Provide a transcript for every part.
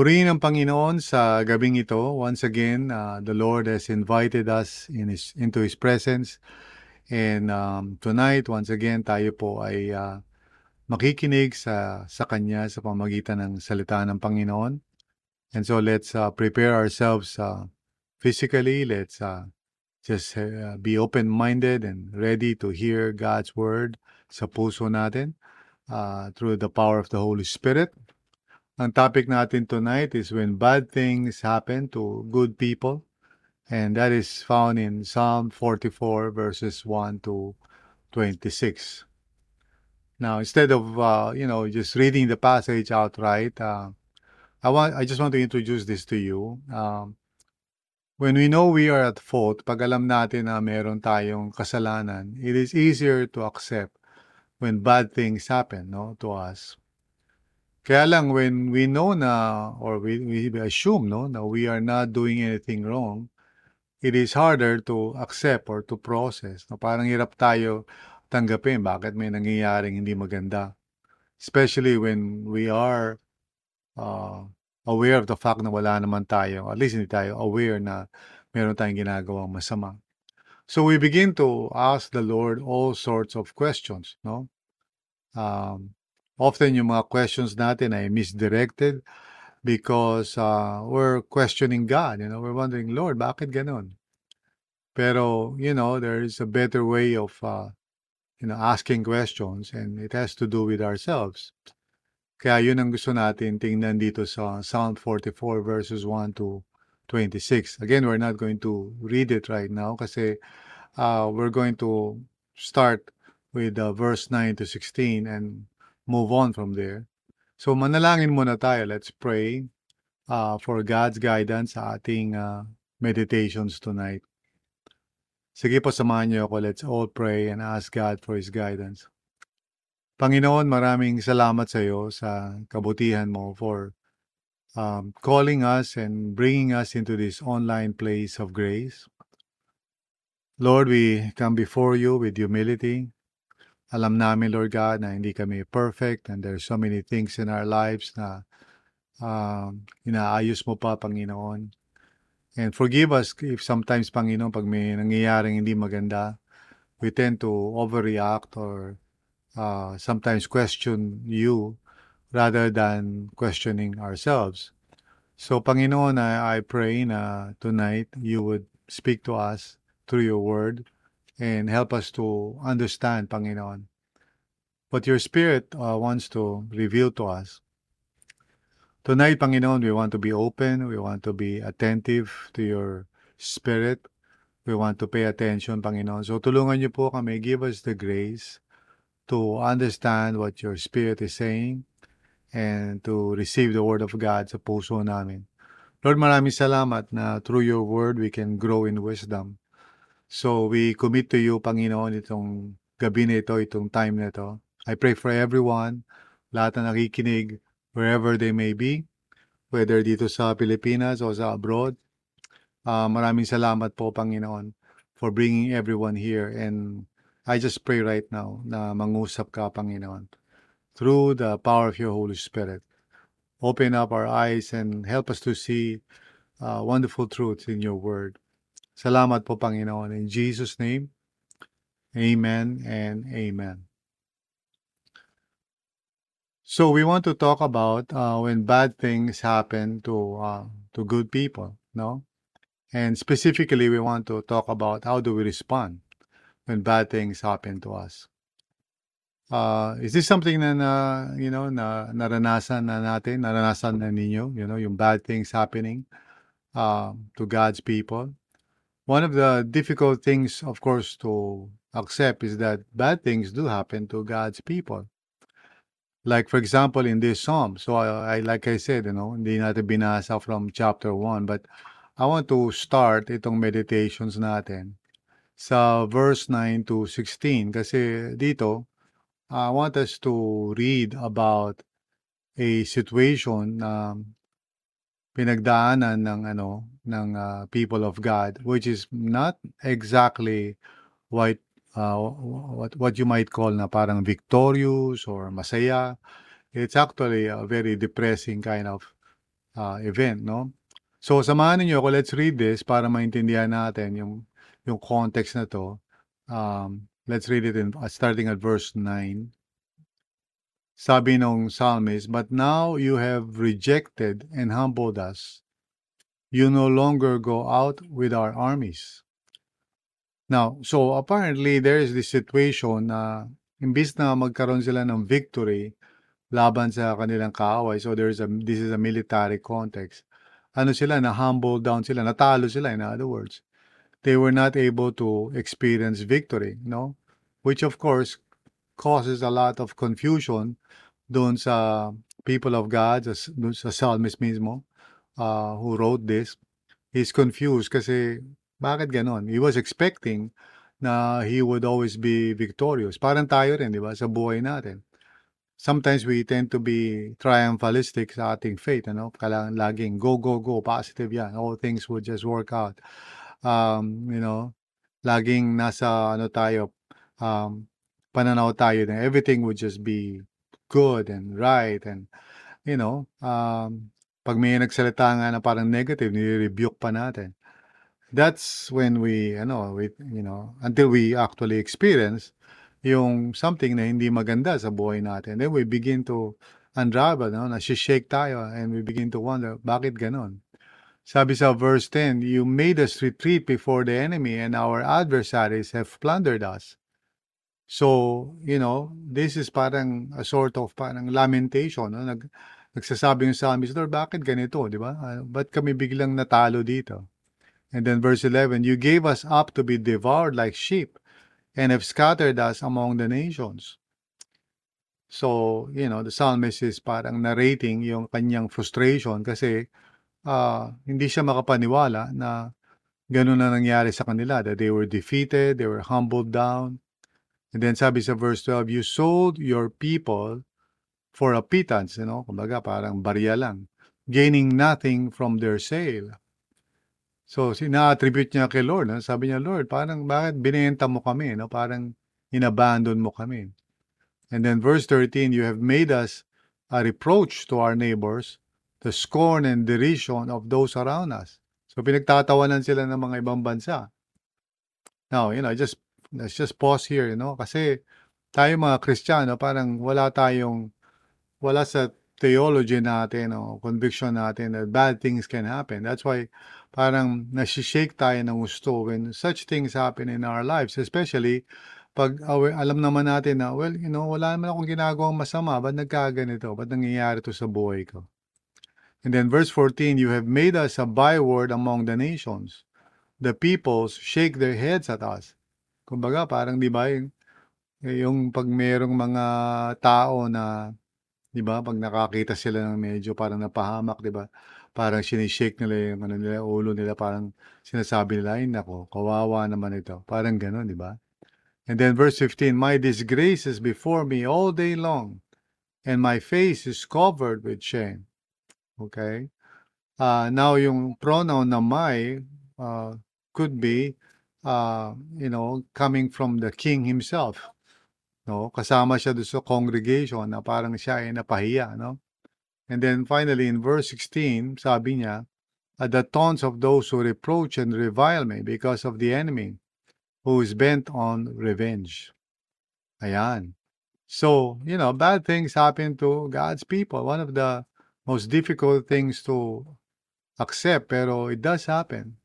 Purihin ang Panginoon sa gabing ito. Once again, uh, the Lord has invited us in his, into His presence. And um, tonight, once again, tayo po ay uh, makikinig sa, sa Kanya sa pamagitan ng salita ng Panginoon. And so let's uh, prepare ourselves uh, physically. Let's uh, just uh, be open-minded and ready to hear God's Word sa puso natin uh, through the power of the Holy Spirit. Ang topic natin tonight is when bad things happen to good people. And that is found in Psalm 44 verses 1 to 26. Now, instead of, uh, you know, just reading the passage outright, uh, I want, I just want to introduce this to you. Um, when we know we are at fault, pag alam natin na meron tayong kasalanan, it is easier to accept when bad things happen, no, to us. Kaya lang when we know na or we, we assume no na we are not doing anything wrong, it is harder to accept or to process. No, parang hirap tayo tanggapin bakit may nangyayaring hindi maganda. Especially when we are uh, aware of the fact na wala naman tayo, at least hindi tayo aware na meron tayong ginagawang masama. So we begin to ask the Lord all sorts of questions, no? Um, often yung mga questions natin ay misdirected because uh, we're questioning God. You know, we're wondering, Lord, bakit ganon? Pero, you know, there is a better way of, uh, you know, asking questions and it has to do with ourselves. Kaya yun ang gusto natin tingnan dito sa Psalm 44 verses 1 to 26. Again, we're not going to read it right now kasi uh, we're going to start with uh, verse 9 to 16 and move on from there. So manalangin muna tayo. Let's pray uh, for God's guidance sa ating uh, meditations tonight. Sige po, samahan niyo ako. Let's all pray and ask God for His guidance. Panginoon, maraming salamat sa iyo sa kabutihan mo for um, calling us and bringing us into this online place of grace. Lord, we come before you with humility, alam namin, Lord God, na hindi kami perfect and there's so many things in our lives na uh, inaayos mo pa, Panginoon. And forgive us if sometimes, Panginoon, pag may nangyayaring hindi maganda, we tend to overreact or uh, sometimes question you rather than questioning ourselves. So, Panginoon, I, I pray na tonight you would speak to us through your word and help us to understand, Panginoon, what your Spirit uh, wants to reveal to us. Tonight, Panginoon, we want to be open. We want to be attentive to your Spirit. We want to pay attention, Panginoon. So tulungan niyo po kami. Give us the grace to understand what your Spirit is saying and to receive the Word of God sa puso namin. Lord, maraming salamat na through your Word we can grow in wisdom. So we commit to you, Panginoon, itong gabi na ito, itong time na ito. I pray for everyone, lahat na nakikinig, wherever they may be, whether dito sa Pilipinas o sa abroad. Uh, maraming salamat po, Panginoon, for bringing everyone here. And I just pray right now na mangusap ka, Panginoon, through the power of your Holy Spirit. Open up our eyes and help us to see uh, wonderful truths in your word. Salamat po, Panginoon. In Jesus' name, Amen and Amen. So we want to talk about uh, when bad things happen to uh, to good people, no? And specifically, we want to talk about how do we respond when bad things happen to us. Uh, is this something na, na you know na naranasan na natin, naranasan na ninyo, you know, yung bad things happening uh, to God's people? One of the difficult things, of course, to accept is that bad things do happen to God's people. Like for example, in this psalm, so I, I like I said, you know, hindi natin binasa from chapter 1, but I want to start itong meditations natin sa verse 9 to 16 kasi dito I want us to read about a situation na pinagdaanan ng ano ng uh, people of God which is not exactly what uh, what what you might call na parang victorious or masaya. It's actually a very depressing kind of uh, event no? So samahan niyo ako let's read this para maintindihan natin yung yung context na to. Um, let's read it in starting at verse 9 sabi nung psalmist, But now you have rejected and humbled us. You no longer go out with our armies. Now, so apparently there is this situation na imbis na magkaroon sila ng victory laban sa kanilang kaaway, so there's a, this is a military context. Ano sila, na humble down sila, natalo sila in other words. They were not able to experience victory, no? Which of course causes a lot of confusion doon sa people of God, doon sa psalmist mismo, uh, who wrote this. He's confused kasi bakit ganon? He was expecting na he would always be victorious. Parang tayo rin, di ba, sa buhay natin. Sometimes we tend to be triumphalistic sa ating faith, ano? Kailangan laging go, go, go, positive yan. All things would just work out. Um, you know, laging nasa, ano tayo, um, pananaw tayo na everything would just be good and right and you know, um, pag may nagsalita nga na parang negative, nire-rebuke pa natin. That's when we, ano, we, you know, until we actually experience yung something na hindi maganda sa buhay natin. Then we begin to unravel, no? Nasi-shake tayo and we begin to wonder, bakit ganon? Sabi sa verse 10, You made us retreat before the enemy and our adversaries have plundered us. So, you know, this is parang a sort of parang lamentation. No? Nag, nagsasabi yung psalmist, Lord, bakit ganito, di ba? Uh, ba't kami biglang natalo dito? And then verse 11, You gave us up to be devoured like sheep and have scattered us among the nations. So, you know, the psalmist is parang narrating yung kanyang frustration kasi uh, hindi siya makapaniwala na ganun na nangyari sa kanila, that they were defeated, they were humbled down, And then sabi sa verse 12, you sold your people for a pittance, you know, kumbaga parang barya lang, gaining nothing from their sale. So, sina-attribute niya kay Lord. No? Sabi niya, Lord, parang bakit binenta mo kami? No? Parang inabandon mo kami. And then verse 13, you have made us a reproach to our neighbors, the scorn and derision of those around us. So, pinagtatawanan sila ng mga ibang bansa. Now, you know, just let's just pause here, you know, kasi tayo mga Kristiyano, parang wala tayong, wala sa theology natin o conviction natin that bad things can happen. That's why parang nasishake tayo ng gusto when such things happen in our lives, especially pag alam naman natin na, well, you know, wala naman akong ginagawang masama, ba't nagkaganito? Ba't nangyayari to sa buhay ko? And then verse 14, you have made us a byword among the nations. The peoples shake their heads at us. Kumbaga parang 'di ba yung, yung pag merong mga tao na 'di ba pag nakakita sila ng medyo parang napahamak 'di ba? Parang sinishake nila yung ano nila, ulo nila parang sinasabi nila, ay nako, kawawa naman ito. Parang gano'n, 'di ba? And then verse 15, My disgrace is before me all day long, and my face is covered with shame. Okay? Uh, now, yung pronoun na my uh, could be uh, you know, coming from the king himself. No? Kasama siya doon sa congregation na parang siya ay napahiya. No? And then finally, in verse 16, sabi niya, at the taunts of those who reproach and revile me because of the enemy who is bent on revenge. Ayan. So, you know, bad things happen to God's people. One of the most difficult things to accept, pero it does happen.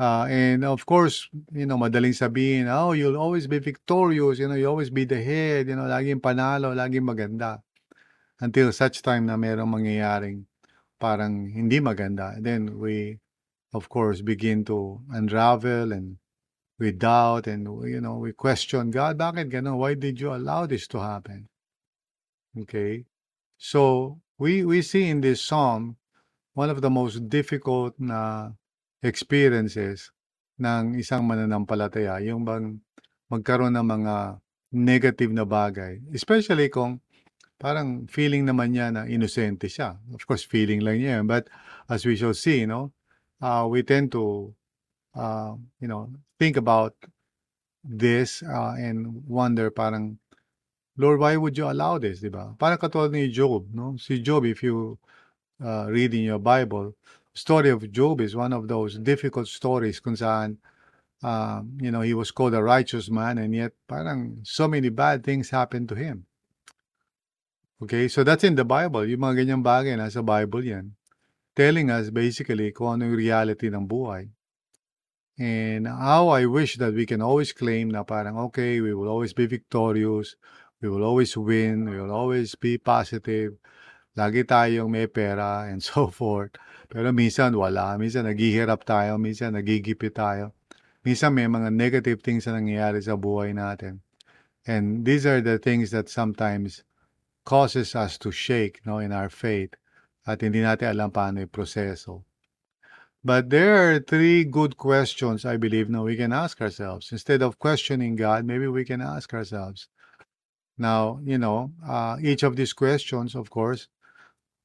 Uh, and of course, you know, madaling sabihin, oh, you'll always be victorious, you know, you always be the head, you know, laging panalo, laging maganda. Until such time na merong mangyayaring parang hindi maganda. Then we, of course, begin to unravel and we doubt and you know we question God bakit ganun why did you allow this to happen okay so we we see in this psalm one of the most difficult na experiences ng isang mananampalataya yung bang magkaroon ng mga negative na bagay. Especially kung parang feeling naman niya na inosente siya. Of course feeling lang niya but as we shall see no uh, we tend to uh, you know think about this uh, and wonder parang Lord why would you allow this? Di ba? Parang katulad ni Job no? Si Job if you uh, read in your Bible story of Job is one of those difficult stories kung saan uh, you know he was called a righteous man and yet parang so many bad things happened to him Okay, so that's in the Bible. Yung mga ganyang bagay, nasa Bible yan. Telling us basically kung ano yung reality ng buhay. And how I wish that we can always claim na parang, okay, we will always be victorious, we will always win, we will always be positive, lagi tayong may pera, and so forth. Pero minsan wala, minsan naghihirap tayo, minsan nagigipit tayo. Minsan may mga negative things na nangyayari sa buhay natin. And these are the things that sometimes causes us to shake no, in our faith at hindi natin alam paano yung proseso. But there are three good questions I believe now we can ask ourselves. Instead of questioning God, maybe we can ask ourselves. Now, you know, uh, each of these questions, of course,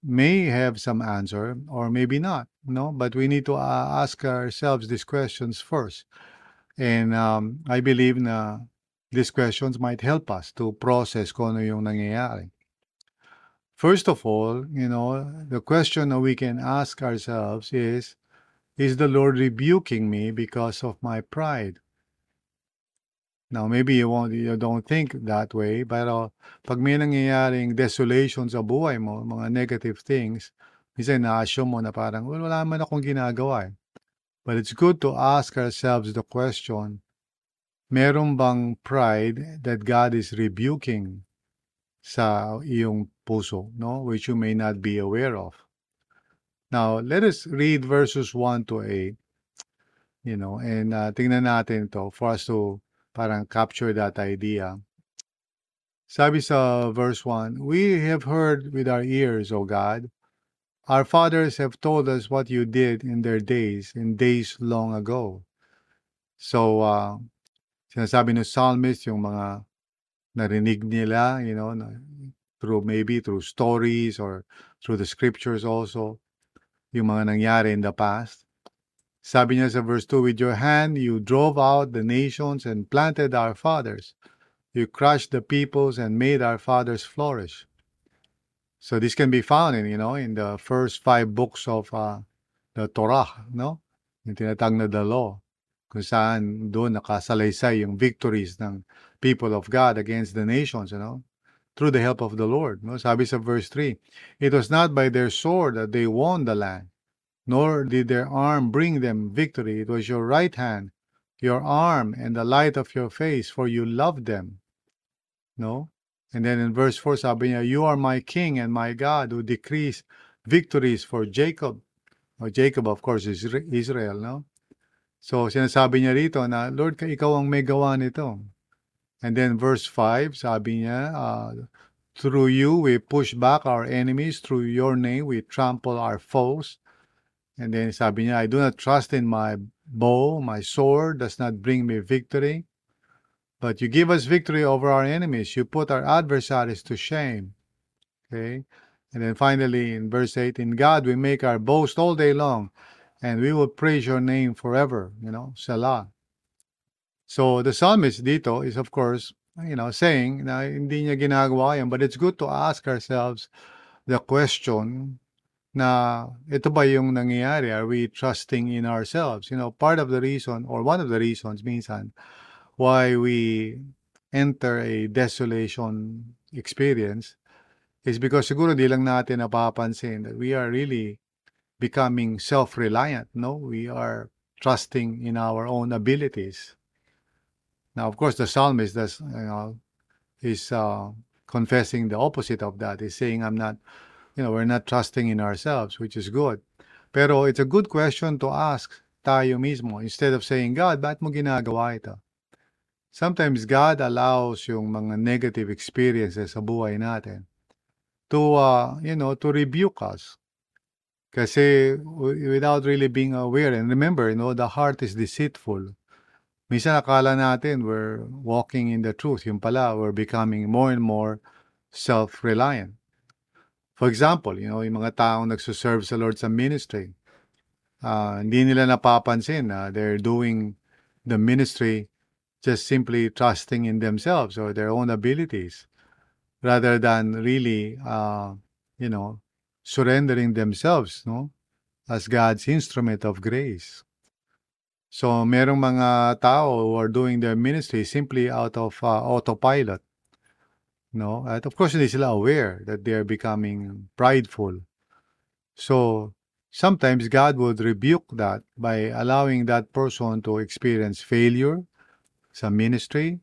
may have some answer or maybe not, no? But we need to uh, ask ourselves these questions first. And um, I believe na these questions might help us to process kung ano yung nangyayari. First of all, you know, the question that we can ask ourselves is, is the Lord rebuking me because of my pride? Now, maybe you won't, you don't think that way, pero pag may nangyayaring desolation sa buhay mo, mga negative things, minsan na-assume mo na parang, well, wala man akong ginagawa eh. But it's good to ask ourselves the question, meron bang pride that God is rebuking sa iyong puso, no? Which you may not be aware of. Now, let us read verses 1 to 8, you know, and uh, tingnan natin to for us to parang capture that idea. Sabi sa verse 1, We have heard with our ears, O God. Our fathers have told us what you did in their days, in days long ago. So, uh, sinasabi ng psalmist yung mga narinig nila, you know, through maybe through stories or through the scriptures also, yung mga nangyari in the past. Sabi niya sa verse 2, With your hand you drove out the nations and planted our fathers. You crushed the peoples and made our fathers flourish. So this can be found in, you know, in the first five books of uh, the Torah, no? Yung tinatag na the law. Kung saan doon nakasalaysay yung victories ng people of God against the nations, you know? through the help of the Lord. No? Sabi sa verse 3, It was not by their sword that they won the land, nor did their arm bring them victory. It was your right hand, your arm, and the light of your face, for you loved them. No? And then in verse 4, sabi niya, You are my king and my God who decrees victories for Jacob. O Jacob, of course, is Israel, no? So, sinasabi niya rito na, Lord, ikaw ang may gawa nito. And then verse 5, sabi niya, uh, Through you we push back our enemies. Through your name we trample our foes. And then sabi niya, I do not trust in my bow. My sword does not bring me victory. But you give us victory over our enemies. You put our adversaries to shame. Okay? And then finally in verse 8, in God we make our boast all day long, and we will praise your name forever. You know, Selah. So the psalmist dito is of course, you know, saying na hindi niya ginagawa yan, but it's good to ask ourselves the question na ito ba yung nangyayari? Are we trusting in ourselves? You know, part of the reason or one of the reasons minsan why we enter a desolation experience is because siguro di lang natin napapansin that we are really becoming self-reliant, no? We are trusting in our own abilities. Now, of course, the psalmist does, you know, is uh, confessing the opposite of that. He's saying, I'm not, you know, we're not trusting in ourselves, which is good. Pero it's a good question to ask tayo mismo instead of saying, God, bakit mo ginagawa ito? Sometimes God allows yung mga negative experiences sa buhay natin to, uh, you know, to rebuke us. Kasi without really being aware, and remember, you know, the heart is deceitful. Minsan akala natin we're walking in the truth. Yung pala, we're becoming more and more self-reliant. For example, you know, yung mga taong nagsuserve sa Lord sa ministry, uh, hindi nila napapansin na they're doing the ministry just simply trusting in themselves or their own abilities rather than really, uh, you know, surrendering themselves, no? As God's instrument of grace. So, merong mga tao who are doing their ministry simply out of uh, autopilot. No? At of course, hindi sila aware that they are becoming prideful. So, sometimes God would rebuke that by allowing that person to experience failure sa ministry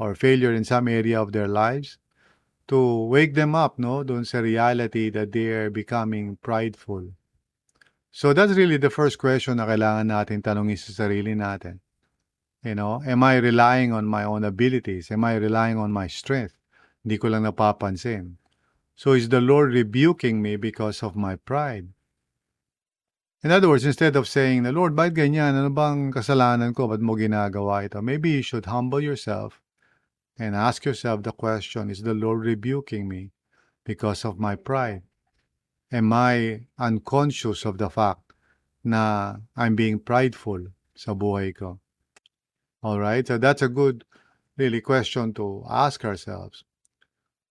or failure in some area of their lives to wake them up no doon sa reality that they are becoming prideful. So that's really the first question na kailangan natin tanongin sa sarili natin. You know, am I relying on my own abilities? Am I relying on my strength? Hindi ko lang napapansin. So is the Lord rebuking me because of my pride? In other words, instead of saying, the Lord, bakit ganyan? Ano bang kasalanan ko? Ba't mo ginagawa ito? Maybe you should humble yourself and ask yourself the question Is the Lord rebuking me because of my pride? Am I unconscious of the fact na I'm being prideful sa buhay ko? Alright, so that's a good really question to ask ourselves.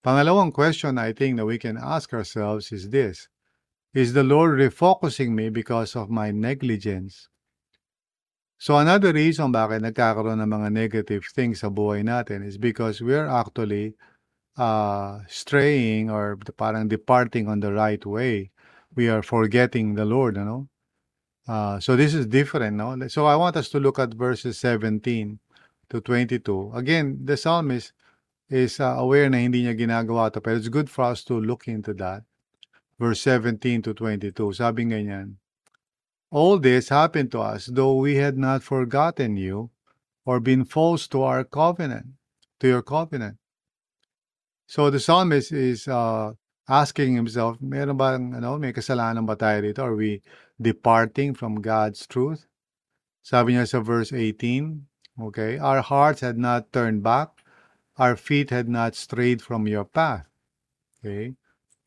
Pangalawang question I think that we can ask ourselves is this Is the Lord refocusing me because of my negligence? So another reason bakit nagkakaroon ng mga negative things sa buhay natin is because we're actually uh, straying or parang departing on the right way. We are forgetting the Lord, you know? Uh, so this is different, no? So I want us to look at verses 17 to 22. Again, the psalmist is uh, aware na hindi niya ginagawa to, pero it's good for us to look into that. Verse 17 to 22, sabi ganyan, All this happened to us, though we had not forgotten you or been false to our covenant, to your covenant. So the psalmist is uh, asking himself, meron ba, ano, may kasalanan ba tayo dito? Are we departing from God's truth? Sabi niya sa verse 18, okay, our hearts had not turned back, our feet had not strayed from your path. Okay.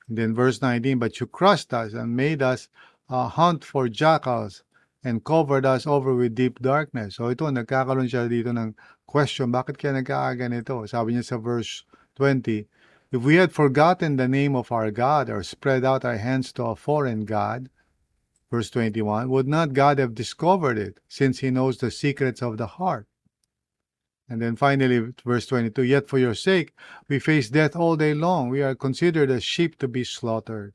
And then verse 19, but you crushed us and made us uh, hunt for jackals and covered us over with deep darkness. So ito, nagkakaroon siya dito ng question, bakit kaya nagkakaganito? Sabi niya sa verse 20, If we had forgotten the name of our God or spread out our hands to a foreign God, verse 21, would not God have discovered it, since he knows the secrets of the heart? And then finally, verse 22, Yet for your sake we face death all day long. We are considered as sheep to be slaughtered.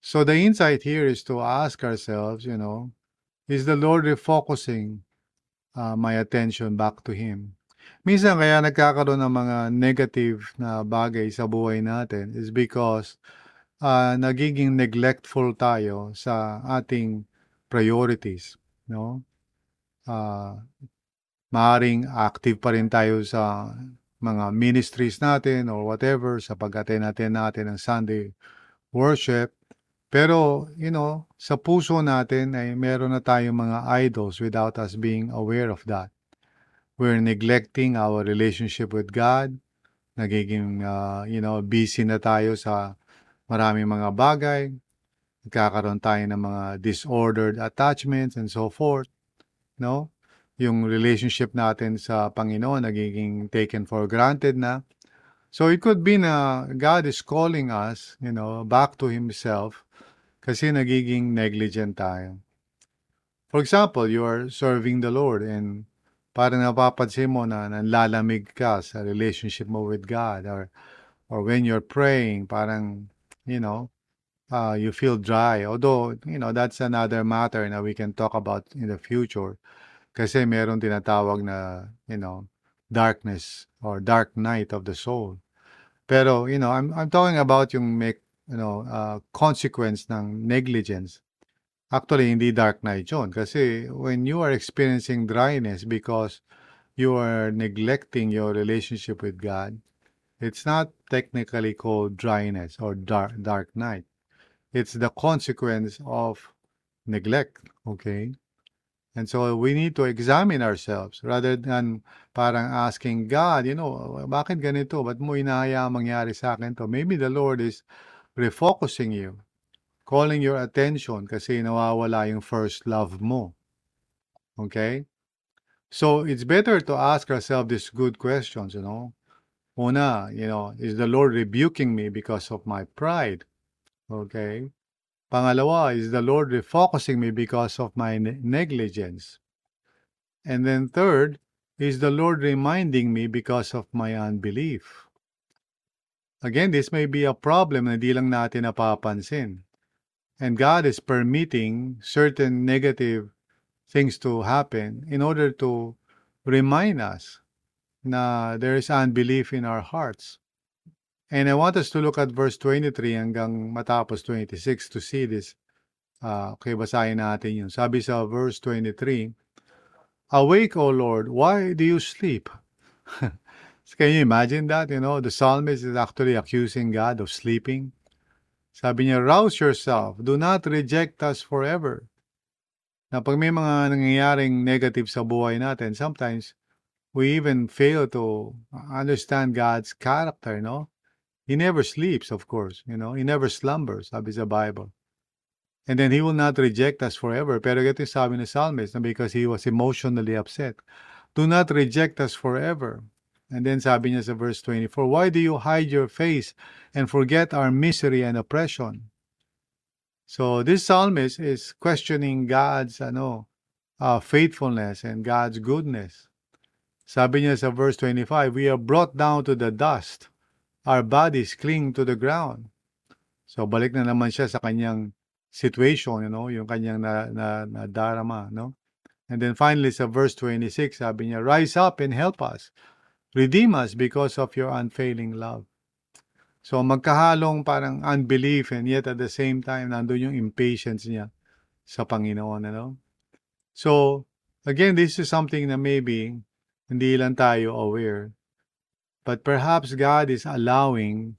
So the insight here is to ask ourselves, you know, is the Lord refocusing uh, my attention back to Him? Minsan kaya nagkakaroon ng mga negative na bagay sa buhay natin is because uh, nagiging neglectful tayo sa ating priorities, no? Uh, maaring active pa rin tayo sa mga ministries natin or whatever sa pag-attend natin natin ng Sunday worship pero, you know, sa puso natin ay meron na tayong mga idols without us being aware of that. We're neglecting our relationship with God. Nagiging, uh, you know, busy na tayo sa maraming mga bagay. Nagkakaroon tayo ng mga disordered attachments and so forth. No? Yung relationship natin sa Panginoon nagiging taken for granted na. So it could be na God is calling us, you know, back to Himself kasi nagiging negligent tayo. For example, you are serving the Lord and parang napapansin mo na nanlalamig ka sa relationship mo with God or or when you're praying, parang, you know, uh, you feel dry. Although, you know, that's another matter na we can talk about in the future. Kasi meron tinatawag na, you know, darkness or dark night of the soul. Pero, you know, I'm, I'm talking about yung make you know, uh, consequence ng negligence. Actually, hindi dark night yun. Kasi when you are experiencing dryness because you are neglecting your relationship with God, it's not technically called dryness or dark, dark night. It's the consequence of neglect, okay? And so we need to examine ourselves rather than parang asking God, you know, bakit ganito? Ba't mo inahayaang mangyari sa akin to? Maybe the Lord is refocusing you, calling your attention kasi nawawala yung first love mo. Okay? So it's better to ask ourselves these good questions, you know. Una, you know, is the Lord rebuking me because of my pride? Okay? Pangalawa, is the Lord refocusing me because of my ne- negligence? And then third, is the Lord reminding me because of my unbelief? Again, this may be a problem na di lang natin napapansin. And God is permitting certain negative things to happen in order to remind us na there is unbelief in our hearts. And I want us to look at verse 23 hanggang matapos 26 to see this. Uh, okay, basahin natin yun. Sabi sa verse 23, Awake, O Lord, why do you sleep? Can you imagine that? You know, the psalmist is actually accusing God of sleeping. Sabi niya, rouse yourself. Do not reject us forever. Na pag may mga nangyayaring negative sa buhay natin, sometimes we even fail to understand God's character, no? He never sleeps, of course, you know. He never slumbers, sabi sa Bible. And then He will not reject us forever. Pero ito sabi ng psalmist, na because He was emotionally upset. Do not reject us forever. And then sabi niya sa verse 24, Why do you hide your face and forget our misery and oppression? So this psalmist is questioning God's ano, uh, faithfulness and God's goodness. Sabi niya sa verse 25, We are brought down to the dust. Our bodies cling to the ground. So balik na naman siya sa kanyang situation, you know, yung kanyang na, na, na darama, no? And then finally sa verse 26, sabi niya, Rise up and help us. Redeem us because of your unfailing love. So magkahalong parang unbelief and yet at the same time nandun yung impatience niya sa Panginoon, ano? So, again, this is something na maybe hindi lang tayo aware. But perhaps God is allowing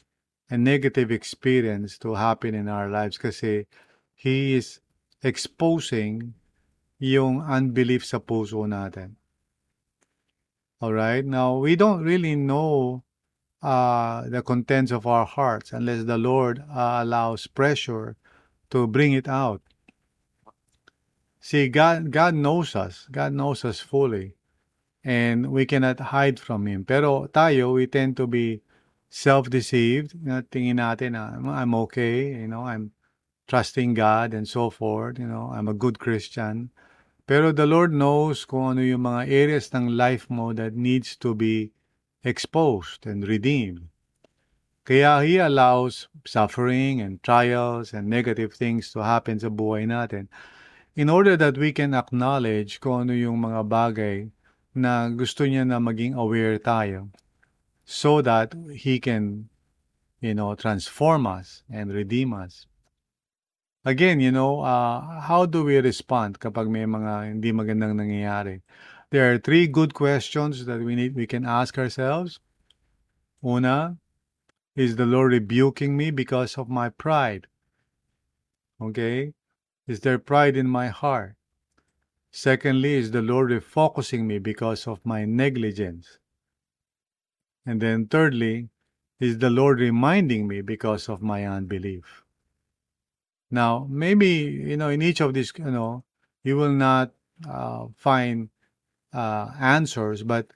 a negative experience to happen in our lives kasi He is exposing yung unbelief sa puso natin. Alright? Now, we don't really know uh, the contents of our hearts unless the Lord uh, allows pressure to bring it out. See, God, God knows us. God knows us fully. And we cannot hide from Him. Pero tayo, we tend to be self-deceived. Tingin natin na, I'm okay, you know, I'm trusting God and so forth, you know, I'm a good Christian. Pero the Lord knows kung ano yung mga areas ng life mo that needs to be exposed and redeemed. Kaya He allows suffering and trials and negative things to happen sa buhay natin in order that we can acknowledge kung ano yung mga bagay na gusto niya na maging aware tayo so that He can, you know, transform us and redeem us. Again, you know, uh, how do we respond kapag may mga hindi magandang nangyayari? There are three good questions that we need we can ask ourselves. Una, is the Lord rebuking me because of my pride? Okay? Is there pride in my heart? Secondly, is the Lord refocusing me because of my negligence? And then thirdly, is the Lord reminding me because of my unbelief? Now, maybe, you know, in each of these, you know, you will not uh, find uh, answers, but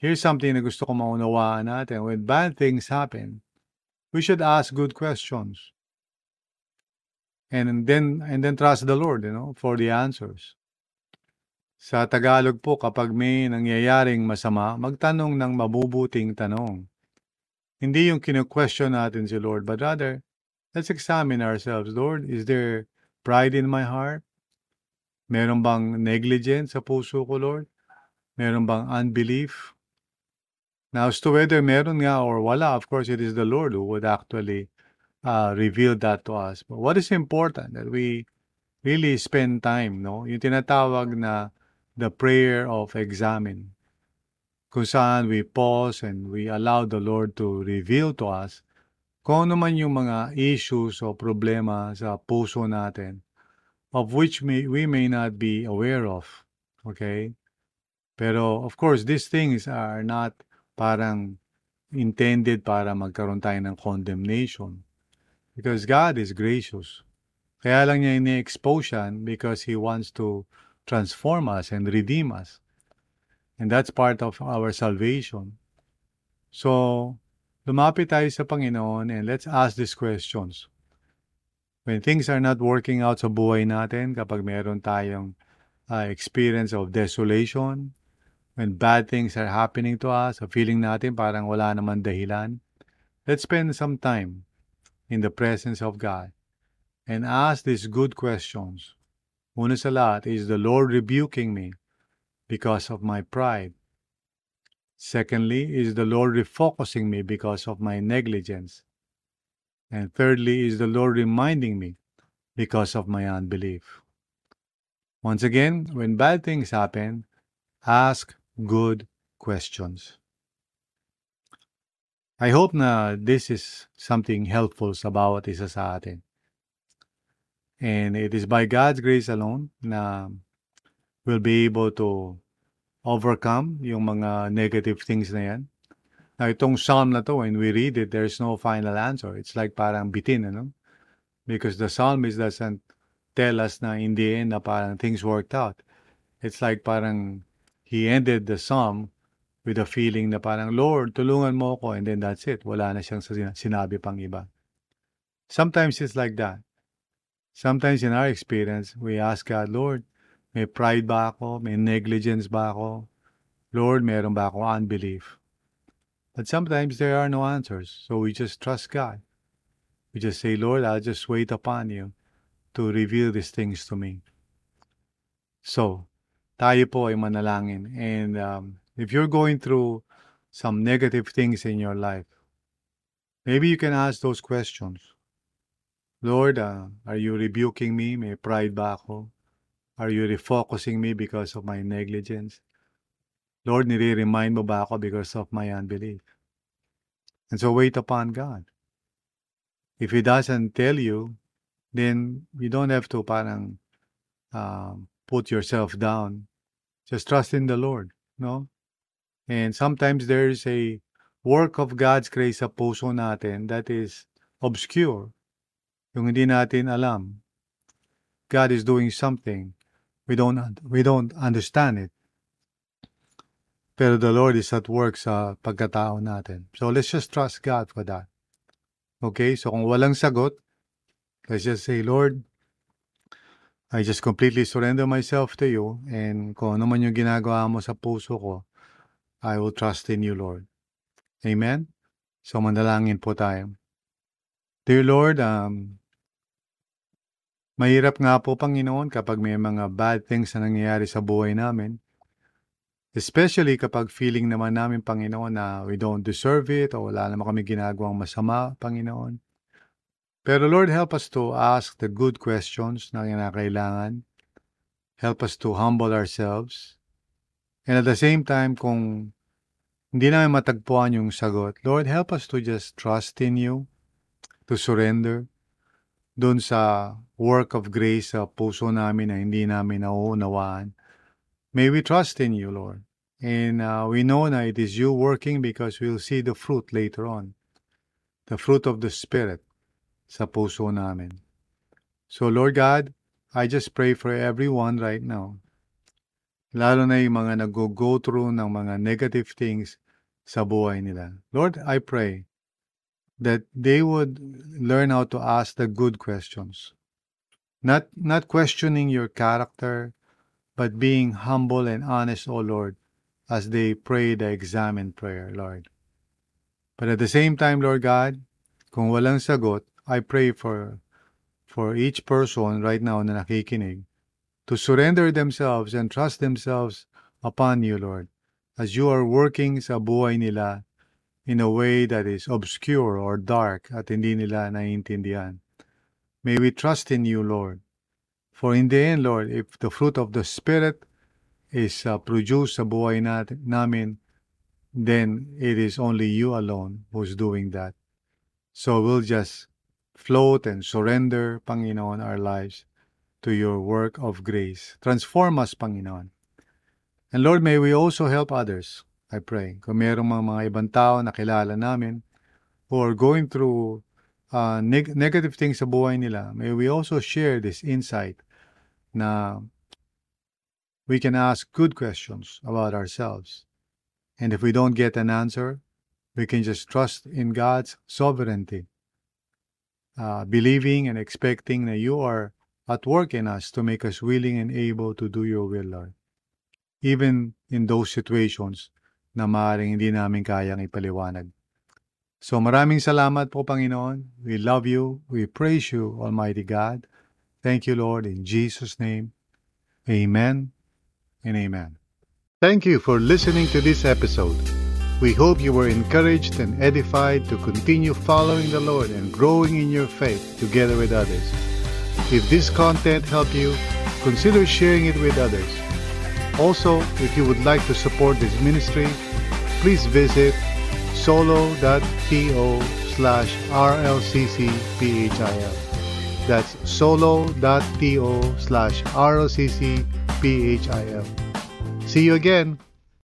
here's something na gusto ko maunawaan natin. When bad things happen, we should ask good questions. And then, and then trust the Lord, you know, for the answers. Sa Tagalog po, kapag may nangyayaring masama, magtanong ng mabubuting tanong. Hindi yung kinu-question natin si Lord, but rather, let's examine ourselves. Lord, is there pride in my heart? Meron bang negligence sa puso ko, Lord? Meron bang unbelief? Now, as to whether meron nga or wala, of course, it is the Lord who would actually uh, reveal that to us. But what is important that we really spend time, no? Yung tinatawag na the prayer of examine. Kung saan we pause and we allow the Lord to reveal to us kung ano man yung mga issues o problema sa puso natin of which may, we may not be aware of. Okay? Pero of course, these things are not parang intended para magkaroon tayo ng condemnation. Because God is gracious. Kaya lang niya ini-expose yan because He wants to transform us and redeem us. And that's part of our salvation. So, lumapit tayo sa Panginoon and let's ask these questions. When things are not working out sa buhay natin, kapag meron tayong uh, experience of desolation, when bad things are happening to us, a feeling natin parang wala naman dahilan, let's spend some time in the presence of God and ask these good questions. Una sa lahat, is the Lord rebuking me because of my pride? Secondly, is the Lord refocusing me because of my negligence? And thirdly, is the Lord reminding me because of my unbelief? Once again, when bad things happen, ask good questions. I hope na this is something helpful sa bawat isa sa atin. And it is by God's grace alone na we'll be able to overcome yung mga negative things na yan. Now, itong psalm na to, when we read it, there's no final answer. It's like parang bitin, ano? Because the psalmist doesn't tell us na in the end na parang things worked out. It's like parang he ended the psalm with a feeling na parang, Lord, tulungan mo ako, and then that's it. Wala na siyang sinabi pang iba. Sometimes it's like that. Sometimes in our experience, we ask God, Lord, may pride ba ako? May negligence ba ako? Lord, meron ba ako unbelief? But sometimes there are no answers. So we just trust God. We just say, Lord, I'll just wait upon you to reveal these things to me. So, tayo po ay manalangin. And um, if you're going through some negative things in your life, maybe you can ask those questions. Lord, uh, are you rebuking me? May pride ba ako? Are you refocusing me because of my negligence? Lord, nire-remind mo ba ako because of my unbelief? And so wait upon God. If He doesn't tell you, then you don't have to parang uh, put yourself down. Just trust in the Lord, no? And sometimes there's a work of God's grace sa puso natin that is obscure. Yung hindi natin alam. God is doing something. We don't, we don't understand it. Pero the Lord is at work sa pagkatao natin. So let's just trust God for that. Okay? So kung walang sagot, let's just say, Lord, I just completely surrender myself to you and kung ano man yung ginagawa mo sa puso ko, I will trust in you, Lord. Amen? So manalangin po tayo. Dear Lord, um, mahirap nga po, Panginoon, kapag may mga bad things na nangyayari sa buhay namin. Especially kapag feeling naman namin, Panginoon, na we don't deserve it o wala naman kami ginagawang masama, Panginoon. Pero Lord, help us to ask the good questions na kinakailangan. Help us to humble ourselves. And at the same time, kung hindi namin matagpuan yung sagot, Lord, help us to just trust in you, to surrender doon sa work of grace sa puso namin na hindi namin nauunawaan. May we trust in you, Lord. And uh, we know that it is you working because we'll see the fruit later on. The fruit of the Spirit sa puso namin. So Lord God, I just pray for everyone right now. Lalo na yung mga nag-go through ng mga negative things sa buhay nila. Lord, I pray that they would learn how to ask the good questions. Not, not questioning your character, but being humble and honest, O Lord, as they pray the examen prayer, Lord. But at the same time, Lord God, kung walang sagot, I pray for for each person right now na nakikinig to surrender themselves and trust themselves upon you, Lord, as you are working sa buhay nila in a way that is obscure or dark at hindi nila naiintindihan. May we trust in you, Lord, For in the end, Lord, if the fruit of the Spirit is uh, produced sa buhay natin, namin, then it is only you alone who's doing that. So we'll just float and surrender, Panginoon, our lives to your work of grace. Transform us, Panginoon. And Lord, may we also help others, I pray. Kung mayroong mga, mga ibang tao na kilala namin who are going through uh, neg- negative things sa buhay nila, may we also share this insight na we can ask good questions about ourselves. And if we don't get an answer, we can just trust in God's sovereignty, uh, believing and expecting that you are at work in us to make us willing and able to do your will, Lord. Even in those situations na maaaring hindi namin kayang ipaliwanag. So maraming salamat po, Panginoon. We love you. We praise you, Almighty God. Thank you, Lord, in Jesus' name. Amen and amen. Thank you for listening to this episode. We hope you were encouraged and edified to continue following the Lord and growing in your faith together with others. If this content helped you, consider sharing it with others. Also, if you would like to support this ministry, please visit solo.to slash rlccphil. That's solo.to slash rlccphil. See you again.